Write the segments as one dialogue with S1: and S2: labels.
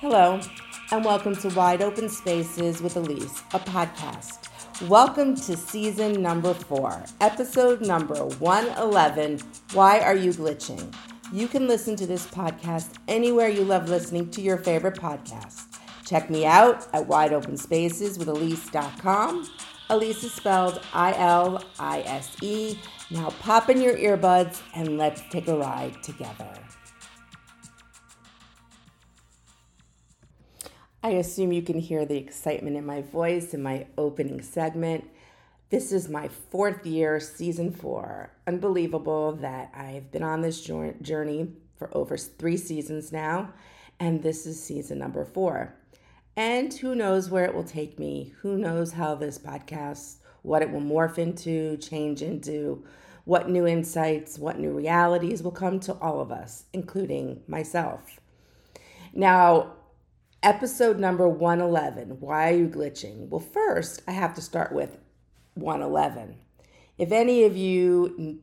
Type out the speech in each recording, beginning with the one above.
S1: Hello, and welcome to Wide Open Spaces with Ilise, a podcast. Welcome to season number four, episode number 111 Why Are You Glitching? You can listen to this podcast anywhere you love listening to your favorite podcast. Check me out at wideopenspaceswithilise.com. Ilise is spelled I L I S E. Now pop in your earbuds and let's take a ride together. I assume you can hear the excitement in my voice in my opening segment. This is my fourth year, season four. Unbelievable that I've been on this journey for over three seasons now, and this is season number four. And who knows where it will take me? Who knows how this podcast, what it will morph into, change into, what new insights, what new realities will come to all of us, including myself. Now, episode number 111 Why are you glitching? Well, first, I have to start with 111. If any of you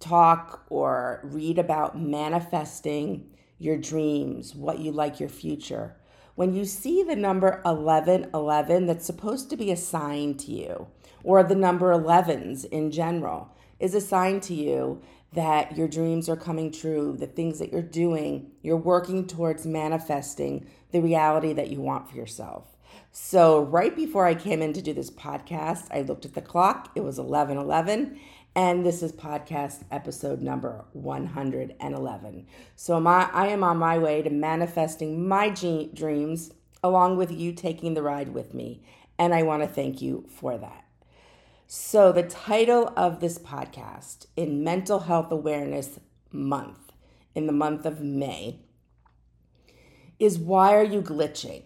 S1: talk or read about manifesting your dreams, what you like your future, when you see the number 1111 that's supposed to be assigned to you, or the number 11s in general, is assigned to you that your dreams are coming true, the things that you're doing, you're working towards manifesting the reality that you want for yourself. So, right before I came in to do this podcast, I looked at the clock. It was 11:11, and this is podcast episode number 111. So, my, I am on my way to manifesting my dreams along with you taking the ride with me, and I want to thank you for that. So, the title of this podcast in Mental Health Awareness Month, in the month of May, is Why Are You Glitching?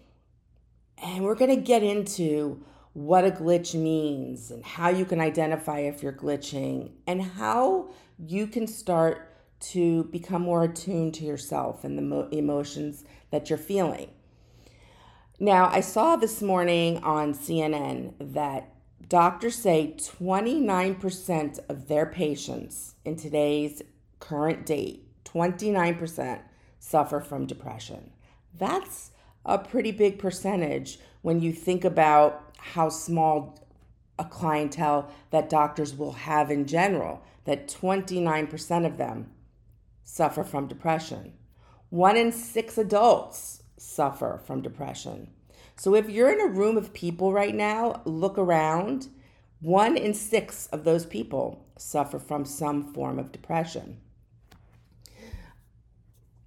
S1: And we're going to get into what a glitch means and how you can identify if you're glitching and how you can start to become more attuned to yourself and the mo- emotions that you're feeling. Now, I saw this morning on CNN that Doctors say 29% of their patients in today's current date, 29% suffer from depression. That's a pretty big percentage when you think about how small a clientele that doctors will have in general, that 29% of them suffer from depression. One in six adults suffer from depression. So if you're in a room of people right now, look around. One in six of those people suffer from some form of depression.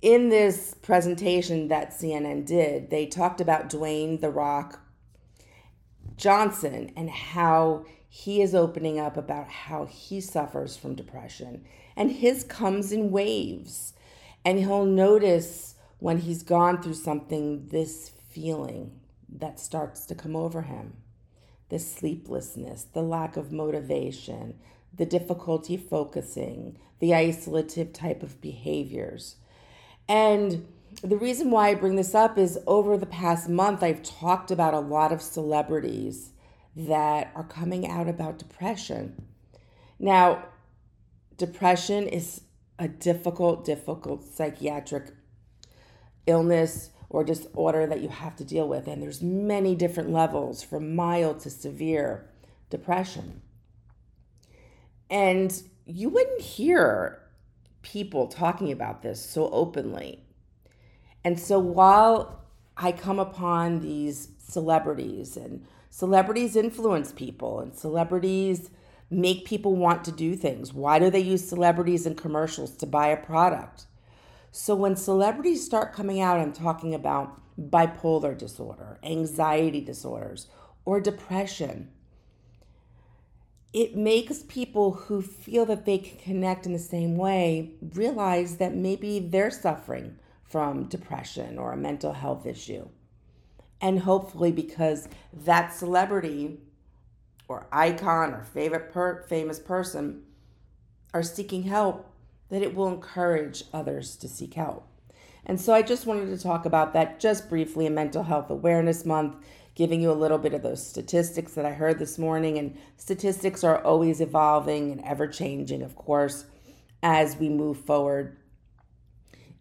S1: In this presentation that CNN did, they talked about Dwayne The Rock Johnson and how he is opening up about how he suffers from depression. And his comes in waves. And he'll notice when he's gone through something this feeling that starts to come over him the sleeplessness, the lack of motivation, the difficulty focusing, the isolative type of behaviors. And the reason why I bring this up is over the past month, I've talked about a lot of celebrities that are coming out about depression. Now, depression is a difficult, difficult psychiatric illness or disorder that you have to deal with. And there's many different levels from mild to severe depression. And you wouldn't hear people talking about this so openly. And so while i come upon these celebrities and celebrities influence people and celebrities make people want to do things why do they use celebrities in commercials to buy a product so when celebrities start coming out and talking about bipolar disorder, anxiety disorders, or depression, it makes people who feel that they can connect in the same way realize that maybe they're suffering from depression or a mental health issue. And hopefully, because that celebrity or icon or favorite per- famous person are seeking help, that it will encourage others to seek help. And so I just wanted to talk about that just briefly in Mental Health Awareness Month, giving you a little bit of those statistics that I heard this morning. And statistics are always evolving and ever changing, of course, as we move forward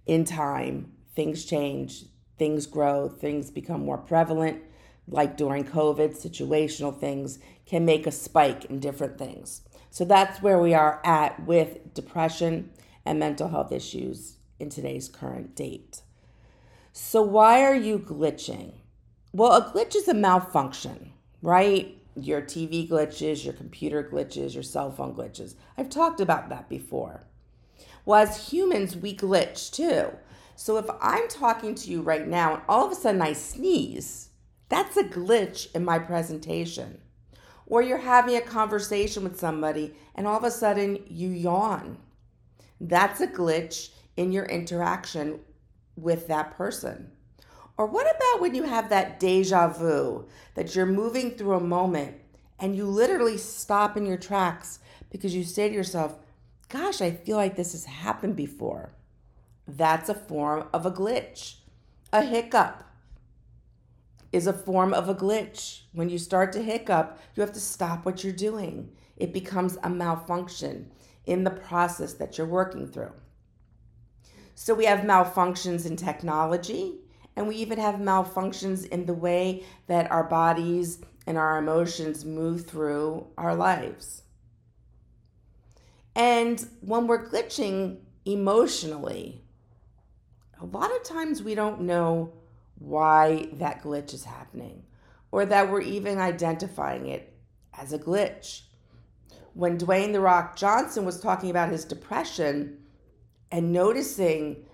S1: in time. Things change, things grow, things become more prevalent, like during COVID, situational things can make a spike in different things. So that's where we are at with depression and mental health issues in today's current date. So, why are you glitching? Well, a glitch is a malfunction, right? Your TV glitches, your computer glitches, your cell phone glitches. I've talked about that before. Well, as humans, we glitch too. So if I'm talking to you right now and all of a sudden I sneeze, that's a glitch in my presentation. Or you're having a conversation with somebody and all of a sudden you yawn. That's a glitch in your interaction with that person. Or what about when you have that deja vu that you're moving through a moment and you literally stop in your tracks because you say to yourself, Gosh, I feel like this has happened before. That's a form of a glitch. A hiccup is a form of a glitch. When you start to hiccup, you have to stop what you're doing. It becomes a malfunction in the process that you're working through. So we have malfunctions in technology, and we even have malfunctions in the way that our bodies and our emotions move through our lives. And when we're glitching emotionally, a lot of times we don't know why that glitch is happening or that we're even identifying it as a glitch. When Dwayne The Rock Johnson was talking about his depression and noticing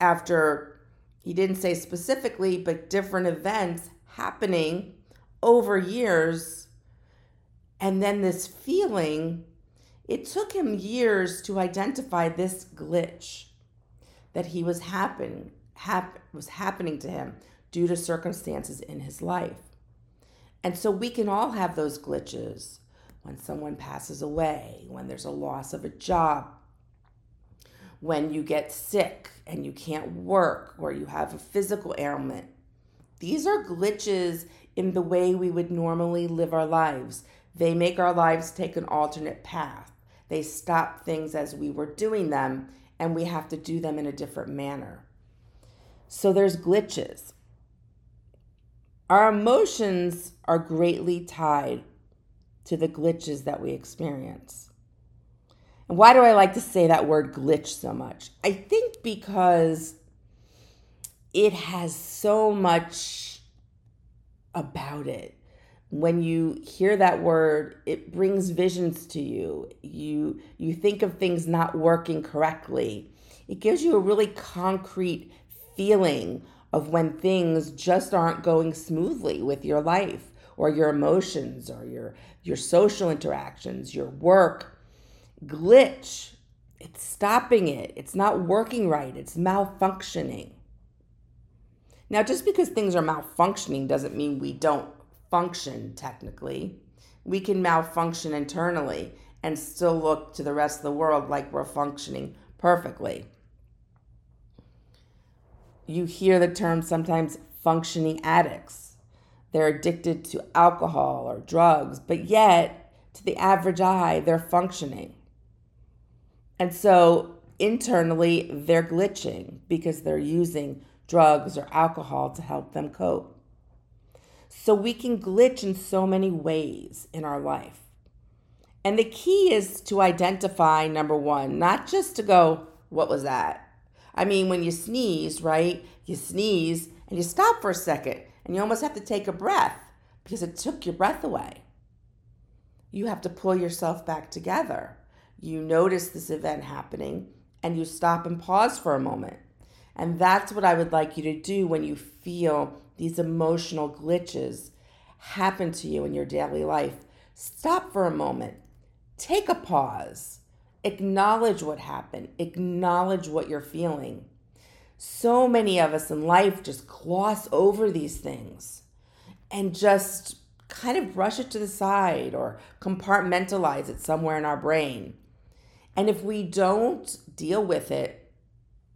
S1: after he didn't say specifically, but different events happening over years, and then this feeling it took him years to identify this glitch that he was happen, hap, was happening to him due to circumstances in his life. And so we can all have those glitches when someone passes away, when there's a loss of a job, when you get sick and you can't work, or you have a physical ailment. These are glitches in the way we would normally live our lives. They make our lives take an alternate path. They stop things as we were doing them, and we have to do them in a different manner. So there's glitches. Our emotions are greatly tied to the glitches that we experience. And why do I like to say that word glitch so much? I think because it has so much about it when you hear that word it brings visions to you you you think of things not working correctly it gives you a really concrete feeling of when things just aren't going smoothly with your life or your emotions or your your social interactions your work glitch it's stopping it it's not working right it's malfunctioning now just because things are malfunctioning doesn't mean we don't function technically. We can malfunction internally and still look to the rest of the world like we're functioning perfectly. You hear the term sometimes functioning addicts. They're addicted to alcohol or drugs, but yet, to the average eye, they're functioning. And so internally, they're glitching because they're using drugs or alcohol to help them cope. So we can glitch in so many ways in our life. And the key is to identify number one, not just to go, what was that? I mean, when you sneeze, right? You sneeze and you stop for a second and you almost have to take a breath because it took your breath away. You have to pull yourself back together. You notice this event happening and you stop and pause for a moment. And that's what I would like you to do when you feel these emotional glitches happen to you in your daily life, stop for a moment, take a pause, acknowledge what happened, acknowledge what you're feeling. So many of us in life just gloss over these things and just kind of brush it to the side or compartmentalize it somewhere in our brain. And if we don't deal with it,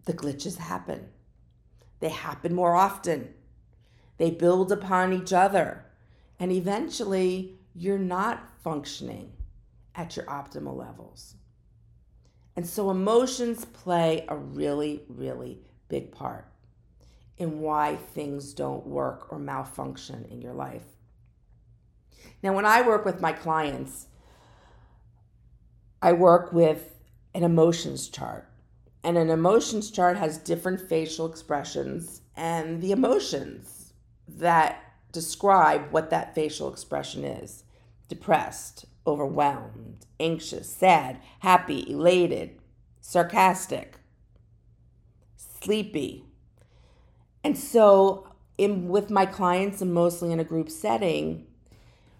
S1: the glitches happen. They happen more often. They build upon each other. And eventually, you're not functioning at your optimal levels. And so, emotions play a really, really big part in why things don't work or malfunction in your life. Now, when I work with my clients, I work with an emotions chart. And an emotions chart has different facial expressions and the emotions that describe what that facial expression is depressed, overwhelmed, anxious, sad, happy, elated, sarcastic, sleepy. And so, in, with my clients, and mostly in a group setting,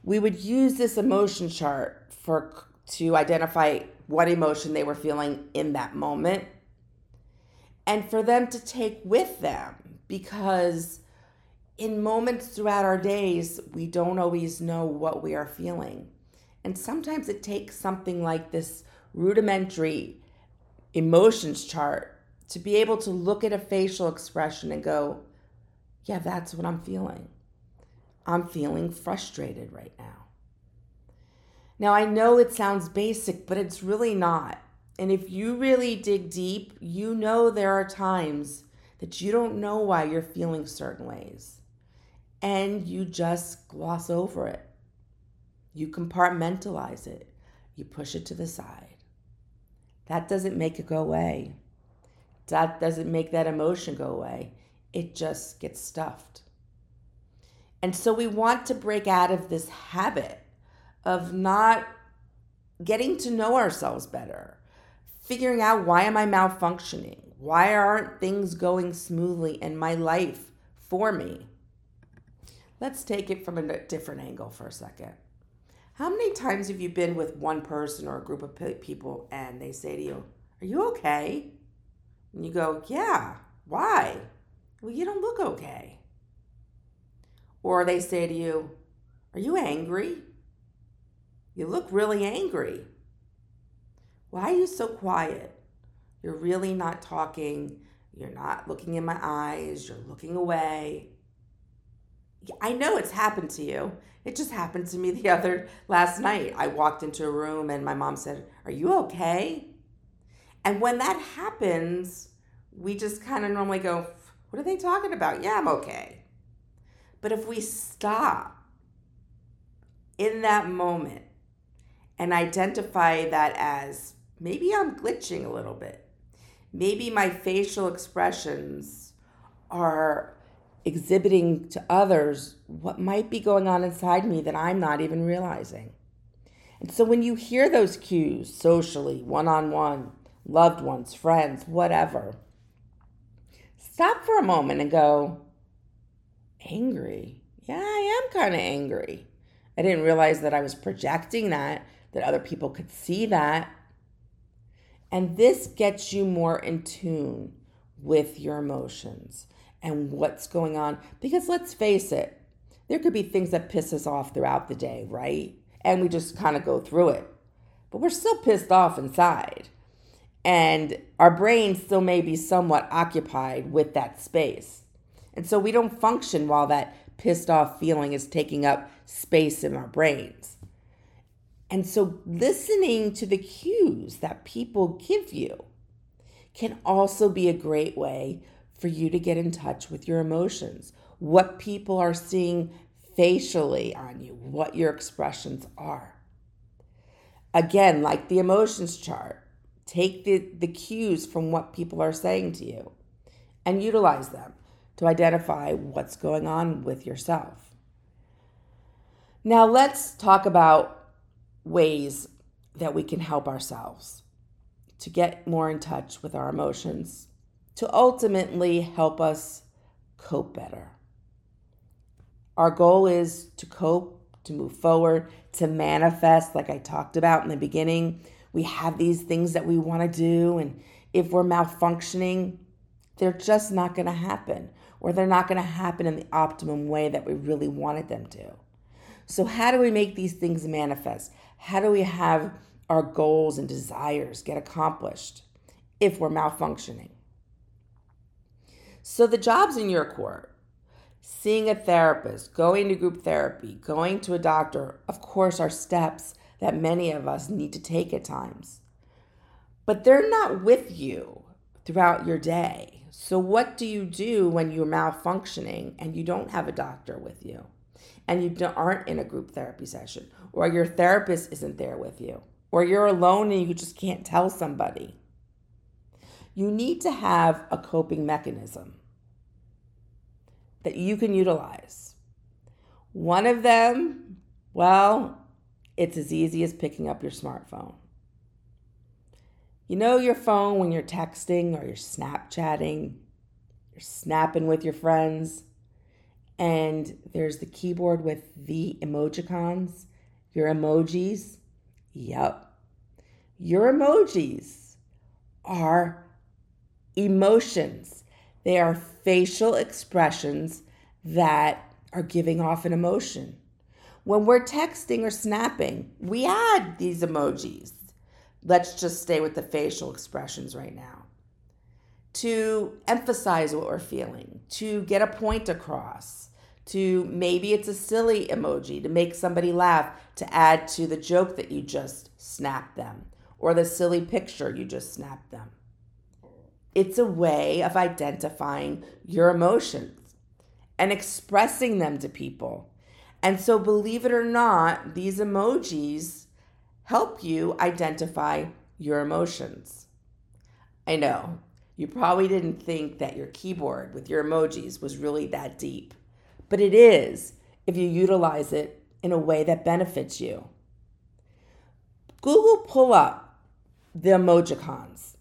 S1: we would use this emotion chart for to identify what emotion they were feeling in that moment and for them to take with them because in moments throughout our days we don't always know what we are feeling and sometimes it takes something like this rudimentary emotions chart to be able to look at a facial expression and go yeah that's what i'm feeling i'm feeling frustrated right now now, I know it sounds basic, but it's really not. And if you really dig deep, you know there are times that you don't know why you're feeling certain ways. And you just gloss over it. You compartmentalize it. You push it to the side. That doesn't make it go away. That doesn't make that emotion go away. It just gets stuffed. And so we want to break out of this habit of not getting to know ourselves better, figuring out why am I malfunctioning? Why aren't things going smoothly in my life for me? Let's take it from a different angle for a second. How many times have you been with one person or a group of people and they say to you, Are you okay? And you go, Yeah, why? Well, you don't look okay. Or they say to you, Are you angry? You look really angry. Why are you so quiet? You're really not talking. You're not looking in my eyes. You're looking away. I know it's happened to you. It just happened to me the other last night. I walked into a room and my mom said, Are you okay? And when that happens, we just kind of normally go, What are they talking about? Yeah, I'm okay. But if we stop in that moment and identify that as maybe I'm glitching a little bit. Maybe my facial expressions are exhibiting to others what might be going on inside me that I'm not even realizing. And so when you hear those cues socially, one on one, loved ones, friends, whatever, stop for a moment and go, angry. Yeah, I am kind of angry. I didn't realize that I was projecting that that other people could see that. And this gets you more in tune with your emotions and what's going on. Because let's face it, there could be things that piss us off throughout the day, right? And we just kind of go through it. But we're still pissed off inside. And our brain still may be somewhat occupied with that space. And so we don't function while that pissed off feeling is taking up space in our brains. And so, listening to the cues that people give you can also be a great way for you to get in touch with your emotions, what people are seeing facially on you, what your expressions are. Again, like the emotions chart, take the, the cues from what people are saying to you and utilize them to identify what's going on with yourself. Now, let's talk about ways that we can help ourselves to get more in touch with our emotions, to ultimately help us cope better. Our goal is to cope, to move forward, to manifest, like I talked about in the beginning. We have these things that we want to do, and if we're malfunctioning, they're just not going to happen, or they're not going to happen in the optimum way that we really wanted them to. So, how do we make these things manifest? How do we have our goals and desires get accomplished if we're malfunctioning? So, the jobs in your court, seeing a therapist, going to group therapy, going to a doctor, of course, are steps that many of us need to take at times. But they're not with you throughout your day. So, what do you do when you're malfunctioning and you don't have a doctor with you and you aren't in a group therapy session or your therapist isn't there with you or you're alone and you just can't tell somebody? You need to have a coping mechanism that you can utilize. One of them, well, it's as easy as picking up your smartphone. You know your phone when you're texting or you're Snapchatting, you're snapping with your friends, and there's the keyboard with the emojicons, your emojis. Yep. Your emojis are emotions. They are facial expressions that are giving off an emotion. When we're texting or snapping, we add these emojis. Let's just stay with the facial expressions right now. To emphasize what we're feeling, to get a point across, to maybe it's a silly emoji to make somebody laugh, to add to the joke that you just snapped them, or the silly picture you just snapped them. It's a way of identifying your emotions and expressing them to people. And so, believe it or not, these emojis help you identify your emotions. I know you probably didn't think that your keyboard with your emojis was really that deep, but it is if you utilize it in a way that benefits you. Google pull up the emojicons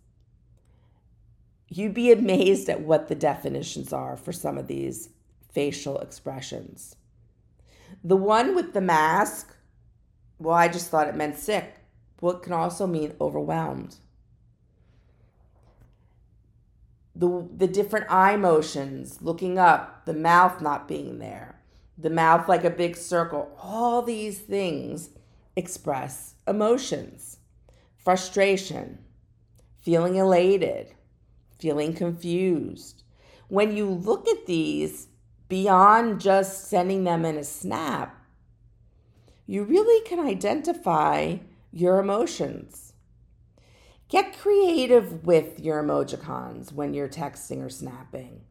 S1: you'd be amazed at what the definitions are for some of these facial expressions. The one with the mask, well, I just thought it meant sick. Well, can also mean overwhelmed. The, the different eye motions, looking up, the mouth not being there, the mouth like a big circle, all these things express emotions frustration, feeling elated, feeling confused. When you look at these beyond just sending them in a snap, you really can identify your emotions. Get creative with your emojicons when you're texting or snapping.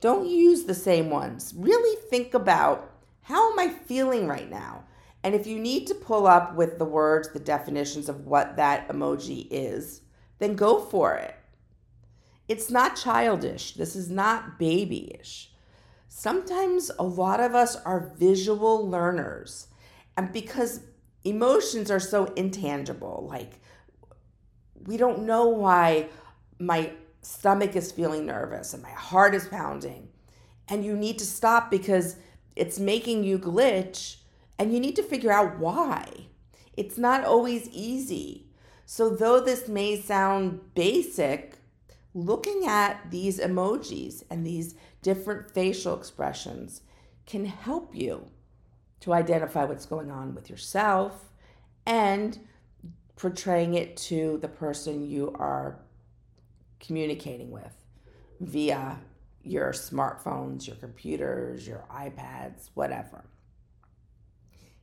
S1: Don't use the same ones. Really think about how am I feeling right now? And if you need to pull up with the words, the definitions of what that emoji is, then go for it. It's not childish. This is not babyish. Sometimes a lot of us are visual learners. And because emotions are so intangible, like we don't know why my stomach is feeling nervous and my heart is pounding. And you need to stop because it's making you glitch and you need to figure out why. It's not always easy. So, though this may sound basic, looking at these emojis and these different facial expressions can help you to identify what's going on with yourself and portraying it to the person you are communicating with via your smartphones, your computers, your iPads, whatever.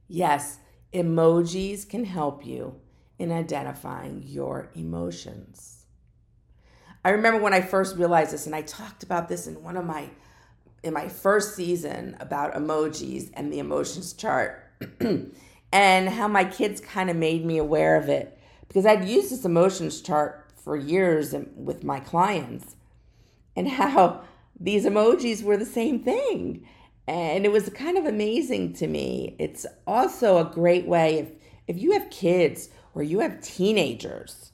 S1: Yes, emojis can help you in identifying your emotions. I remember when I first realized this, and I talked about this in one of my in my first season about emojis and the emotions chart, and how my kids kind of made me aware of it because I'd used this emotions chart for years with my clients, and how these emojis were the same thing. And it was kind of amazing to me. It's also a great way if if you have kids or you have teenagers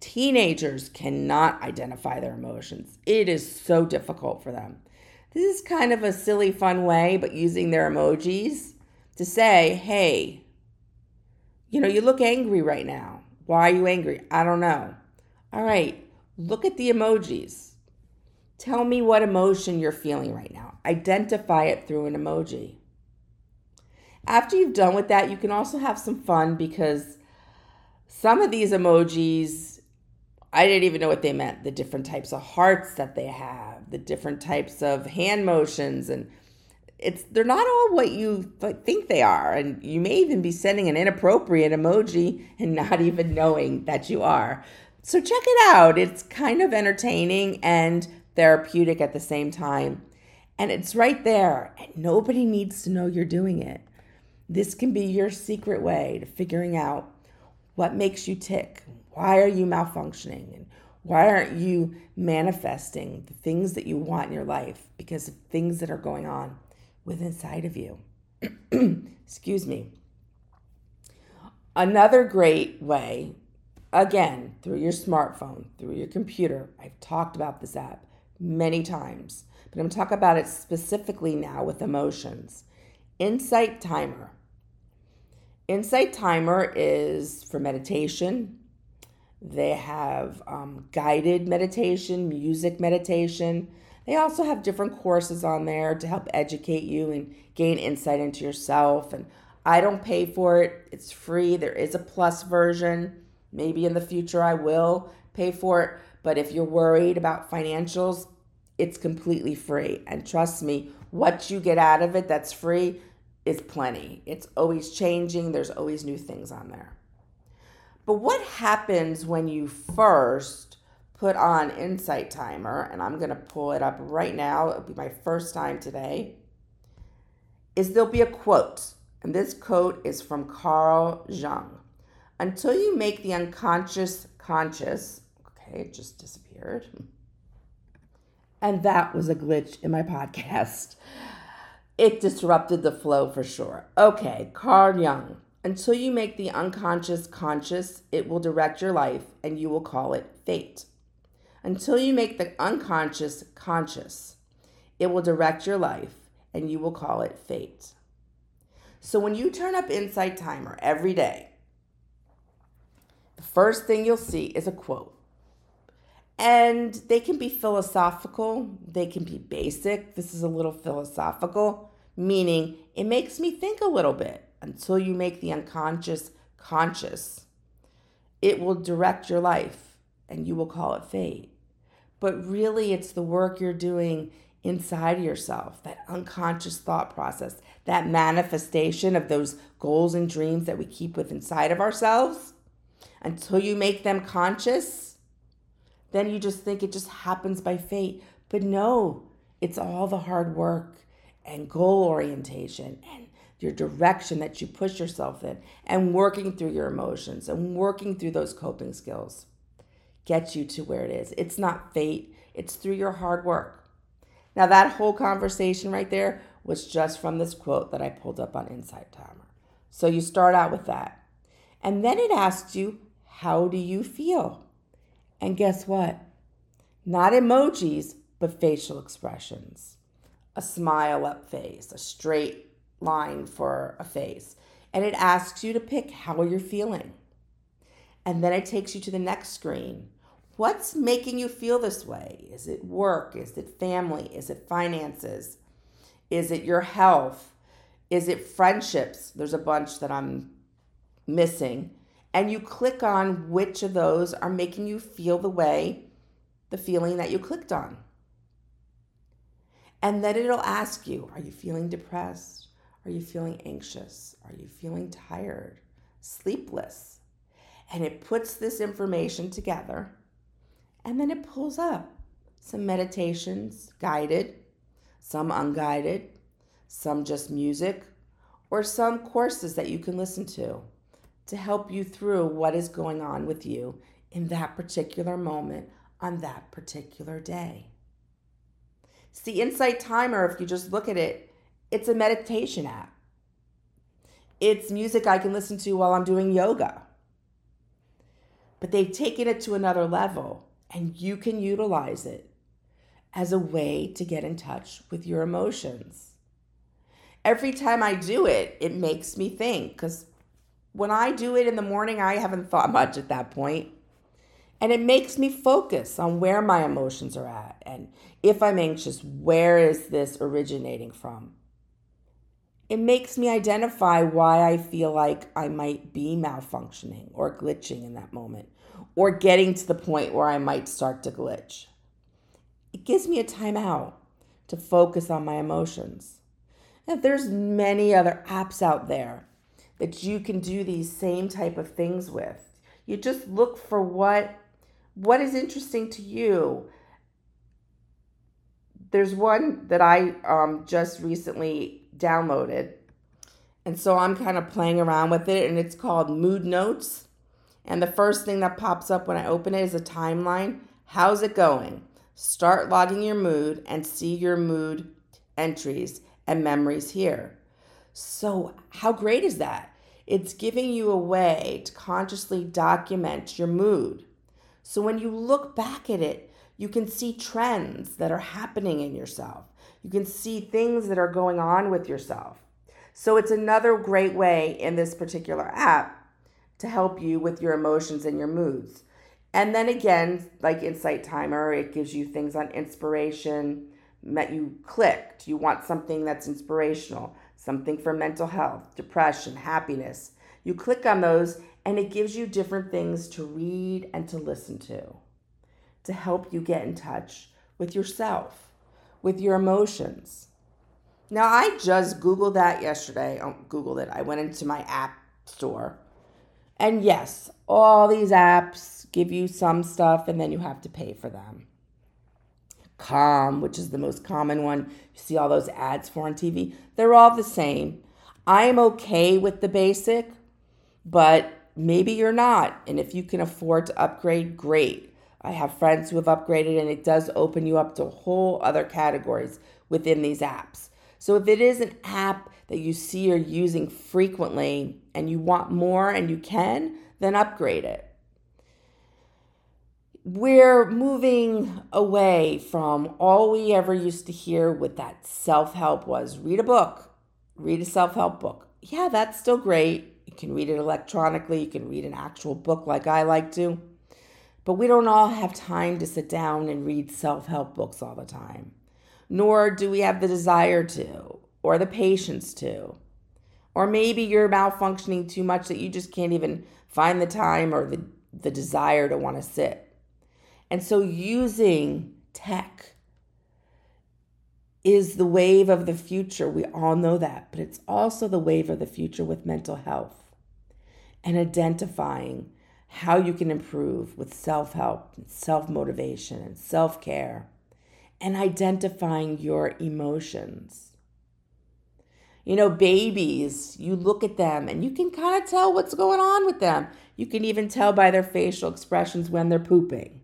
S1: Teenagers cannot identify their emotions. It is so difficult for them. This is kind of a silly, fun way, but using their emojis to say, hey, you know, you look angry right now. Why are you angry? I don't know. All right, look at the emojis. Tell me what emotion you're feeling right now. Identify it through an emoji. After you've done with that, you can also have some fun because some of these emojis I didn't even know what they meant. The different types of hearts that they have, the different types of hand motions, and it's they're not all what you think they are. And you may even be sending an inappropriate emoji and not even knowing that you are. So check it out. It's kind of entertaining and therapeutic at the same time. And it's right there, and nobody needs to know you're doing it. This can be your secret way to figuring out what makes you tick. Why are you malfunctioning? And why aren't you manifesting the things that you want in your life because of things that are going on within inside of you? Excuse me. Another great way, again, through your smartphone, through your computer. I've talked about this app many times, but I'm going to talk about it specifically now with emotions. Insight Timer. Insight Timer is for meditation. They have um, guided meditation, music meditation. They also have different courses on there to help educate you and gain insight into yourself. And I don't pay for it, it's free. There is a plus version. Maybe in the future I will pay for it. But if you're worried about financials, it's completely free. And trust me, what you get out of it that's free is plenty. It's always changing, there's always new things on there. But what happens when you first put on Insight Timer, and I'm going to pull it up right now, it'll be my first time today, is there'll be a quote. And this quote is from Carl Jung. Until you make the unconscious conscious, okay, it just disappeared. And that was a glitch in my podcast it disrupted the flow for sure. Okay, Carl Jung. Until you make the unconscious conscious, it will direct your life and you will call it fate. Until you make the unconscious conscious, it will direct your life and you will call it fate. So when you turn up Insight Timer every day, the first thing you'll see is a quote. And they can be philosophical, they can be basic. This is a little philosophical, meaning it makes me think a little bit until you make the unconscious conscious. It will direct your life and you will call it fate. But really, it's the work you're doing inside yourself, that unconscious thought process, that manifestation of those goals and dreams that we keep with inside of ourselves. Until you make them conscious, then you just think it just happens by fate. But no, it's all the hard work and goal orientation and your direction that you push yourself in and working through your emotions and working through those coping skills gets you to where it is. It's not fate, it's through your hard work. Now, that whole conversation right there was just from this quote that I pulled up on Insight Timer. So you start out with that. And then it asks you, How do you feel? And guess what? Not emojis, but facial expressions. A smile up face, a straight line for a face. And it asks you to pick how you're feeling. And then it takes you to the next screen. What's making you feel this way? Is it work? Is it family? Is it finances? Is it your health? Is it friendships? There's a bunch that I'm missing and you click on which of those are making you feel the way, the feeling that you clicked on. And then it'll ask you Are you feeling depressed? Are you feeling anxious? Are you feeling tired? Sleepless? And it puts this information together and then it pulls up some meditations, guided, some unguided, some just music, or some courses that you can listen to to help you through what is going on with you in that particular moment on that particular day. See, Insight Timer, if you just look at it, it's a meditation app. It's music I can listen to while I'm doing yoga. But they've taken it to another level, and you can utilize it as a way to get in touch with your emotions. Every time I do it, it makes me think because when I do it in the morning, I haven't thought much at that point. And it makes me focus on where my emotions are at. And if I'm anxious, where is this originating from? It makes me identify why I feel like I might be malfunctioning or glitching in that moment, or getting to the point where I might start to glitch. It gives me a timeout to focus on my emotions. And there's many other apps out there that you can do these same type of things with. You just look for what what is interesting to you. there's one that I um, just recently downloaded. And so I'm kind of playing around with it, and it's called Mood Notes. And the first thing that pops up when I open it is a timeline. How's it going? Start logging your mood and see your mood entries and memories here. So, how great is that? It's giving you a way to consciously document your mood. So, when you look back at it, you can see trends that are happening in yourself. You can see things that are going on with yourself. So, it's another great way in this particular app to help you with your emotions and your moods. And then again, like Insight Timer, it gives you things on inspiration that you clicked. You want something that's inspirational, something for mental health, depression, happiness. You click on those and it gives you different things to read and to listen to to help you get in touch with yourself, with your emotions. Now, I just Googled that yesterday. Oh, Googled it. I went into my app store. And yes, all these apps give you some stuff and then you have to pay for them. Calm, which is the most common one, you see all those ads for on TV, they're all the same. I'm okay with the basic, but maybe you're not. And if you can afford to upgrade, great. I have friends who have upgraded, and it does open you up to whole other categories within these apps. So if it is an app that you see you're using frequently and you want more and you can, then upgrade it. We're moving away from all we ever used to hear with that self help was read a book, read a self help book. Yeah, that's still great. You can read it electronically, you can read an actual book like I like to. But we don't all have time to sit down and read self help books all the time, nor do we have the desire to or the patience to. Or maybe you're malfunctioning too much that you just can't even find the time or the, the desire to want to sit. And so using tech is the wave of the future. We all know that, but it's also the wave of the future with mental health and identifying how you can improve with self help, self motivation, and self care, and identifying your emotions. You know, babies, you look at them and you can kind of tell what's going on with them. You can even tell by their facial expressions when they're pooping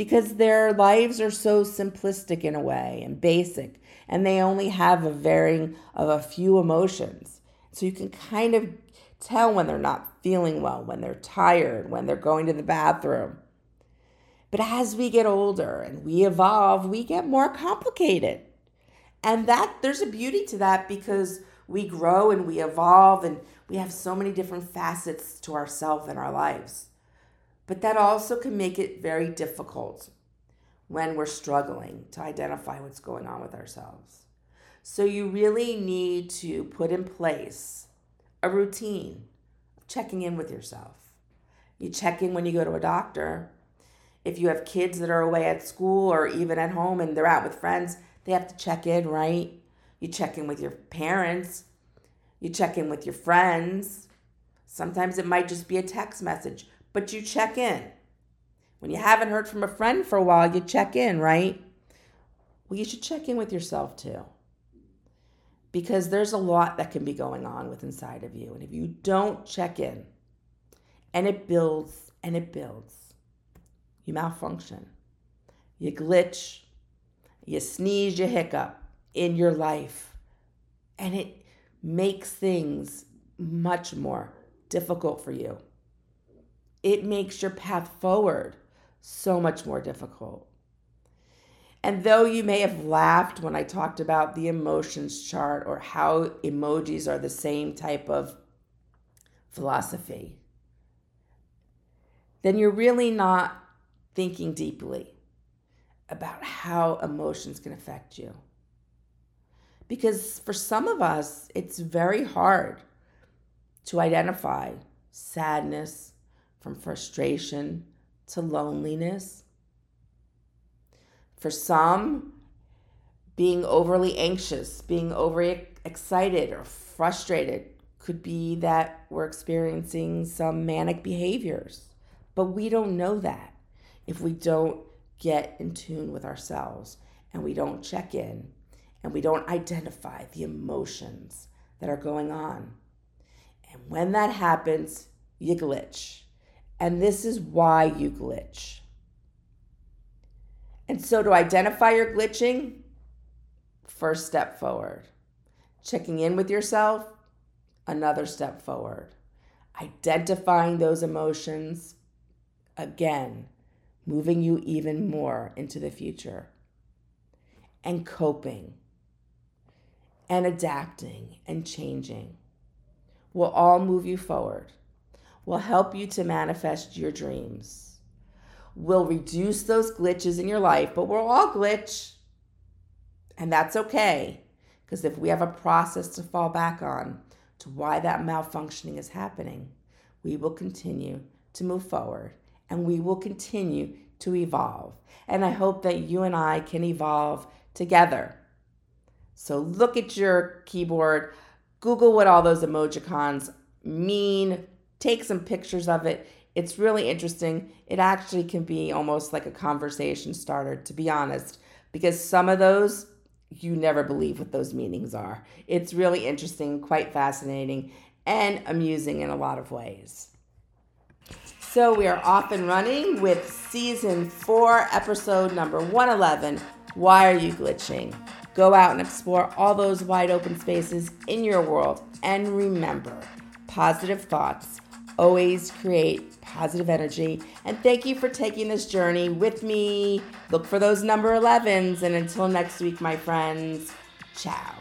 S1: because their lives are so simplistic in a way and basic, and they only have a varying of a few emotions. So you can kind of tell when they're not feeling well, when they're tired, when they're going to the bathroom. But as we get older and we evolve, we get more complicated. And that there's a beauty to that because we grow and we evolve and we have so many different facets to ourselves and our lives. But that also can make it very difficult when we're struggling to identify what's going on with ourselves. So you really need to put in place a routine checking in with yourself. You check in when you go to a doctor. If you have kids that are away at school or even at home and they're out with friends, they have to check in, right? You check in with your parents. You check in with your friends. Sometimes it might just be a text message, but you check in. When you haven't heard from a friend for a while, you check in, right? Well, you should check in with yourself too because there's a lot that can be going on with inside of you. And if you don't check in, and it builds and it builds, you malfunction, you glitch, you sneeze, you hiccup in your life, and it makes things much more difficult for you. It makes your path forward so much more difficult. And though you may have laughed when I talked about the emotions chart or how emojis are the same type of philosophy, then you're really not thinking deeply about how emotions can affect you. Because for some of us, it's very hard to identify sadness from frustration to loneliness for some, being overly anxious, being overly excited or frustrated could be that we're experiencing some manic behaviors. But we don't know that if we don't get in tune with ourselves and we don't check in and we don't identify the emotions that are going on. And when that happens, you glitch. And this is why you glitch. And so to identify your glitching, first step forward. Checking in with yourself, another step forward. Identifying those emotions, again, moving you even more into the future. And coping and adapting and changing will all move you forward, will help you to manifest your dreams, will reduce those glitches in your life, but we're all glitch. And that's okay, because if we have a process to fall back on to why that malfunctioning is happening, we will continue to move forward and we will continue to evolve. And I hope that you and I can evolve together. So look at your keyboard, Google what all those emojicons mean, take some pictures of it. It's really interesting. It actually can be almost like a conversation starter, to be honest, because some of those you never believe what those meanings are. It's really interesting, quite fascinating, and amusing in a lot of ways. So we are off and running with season four, episode number 111 Why Are You Glitching? Go out and explore all those wide open spaces in your world. And remember, positive thoughts always create positive energy. And thank you for taking this journey with me. Look for those number 11s. And until next week, my friends, ciao.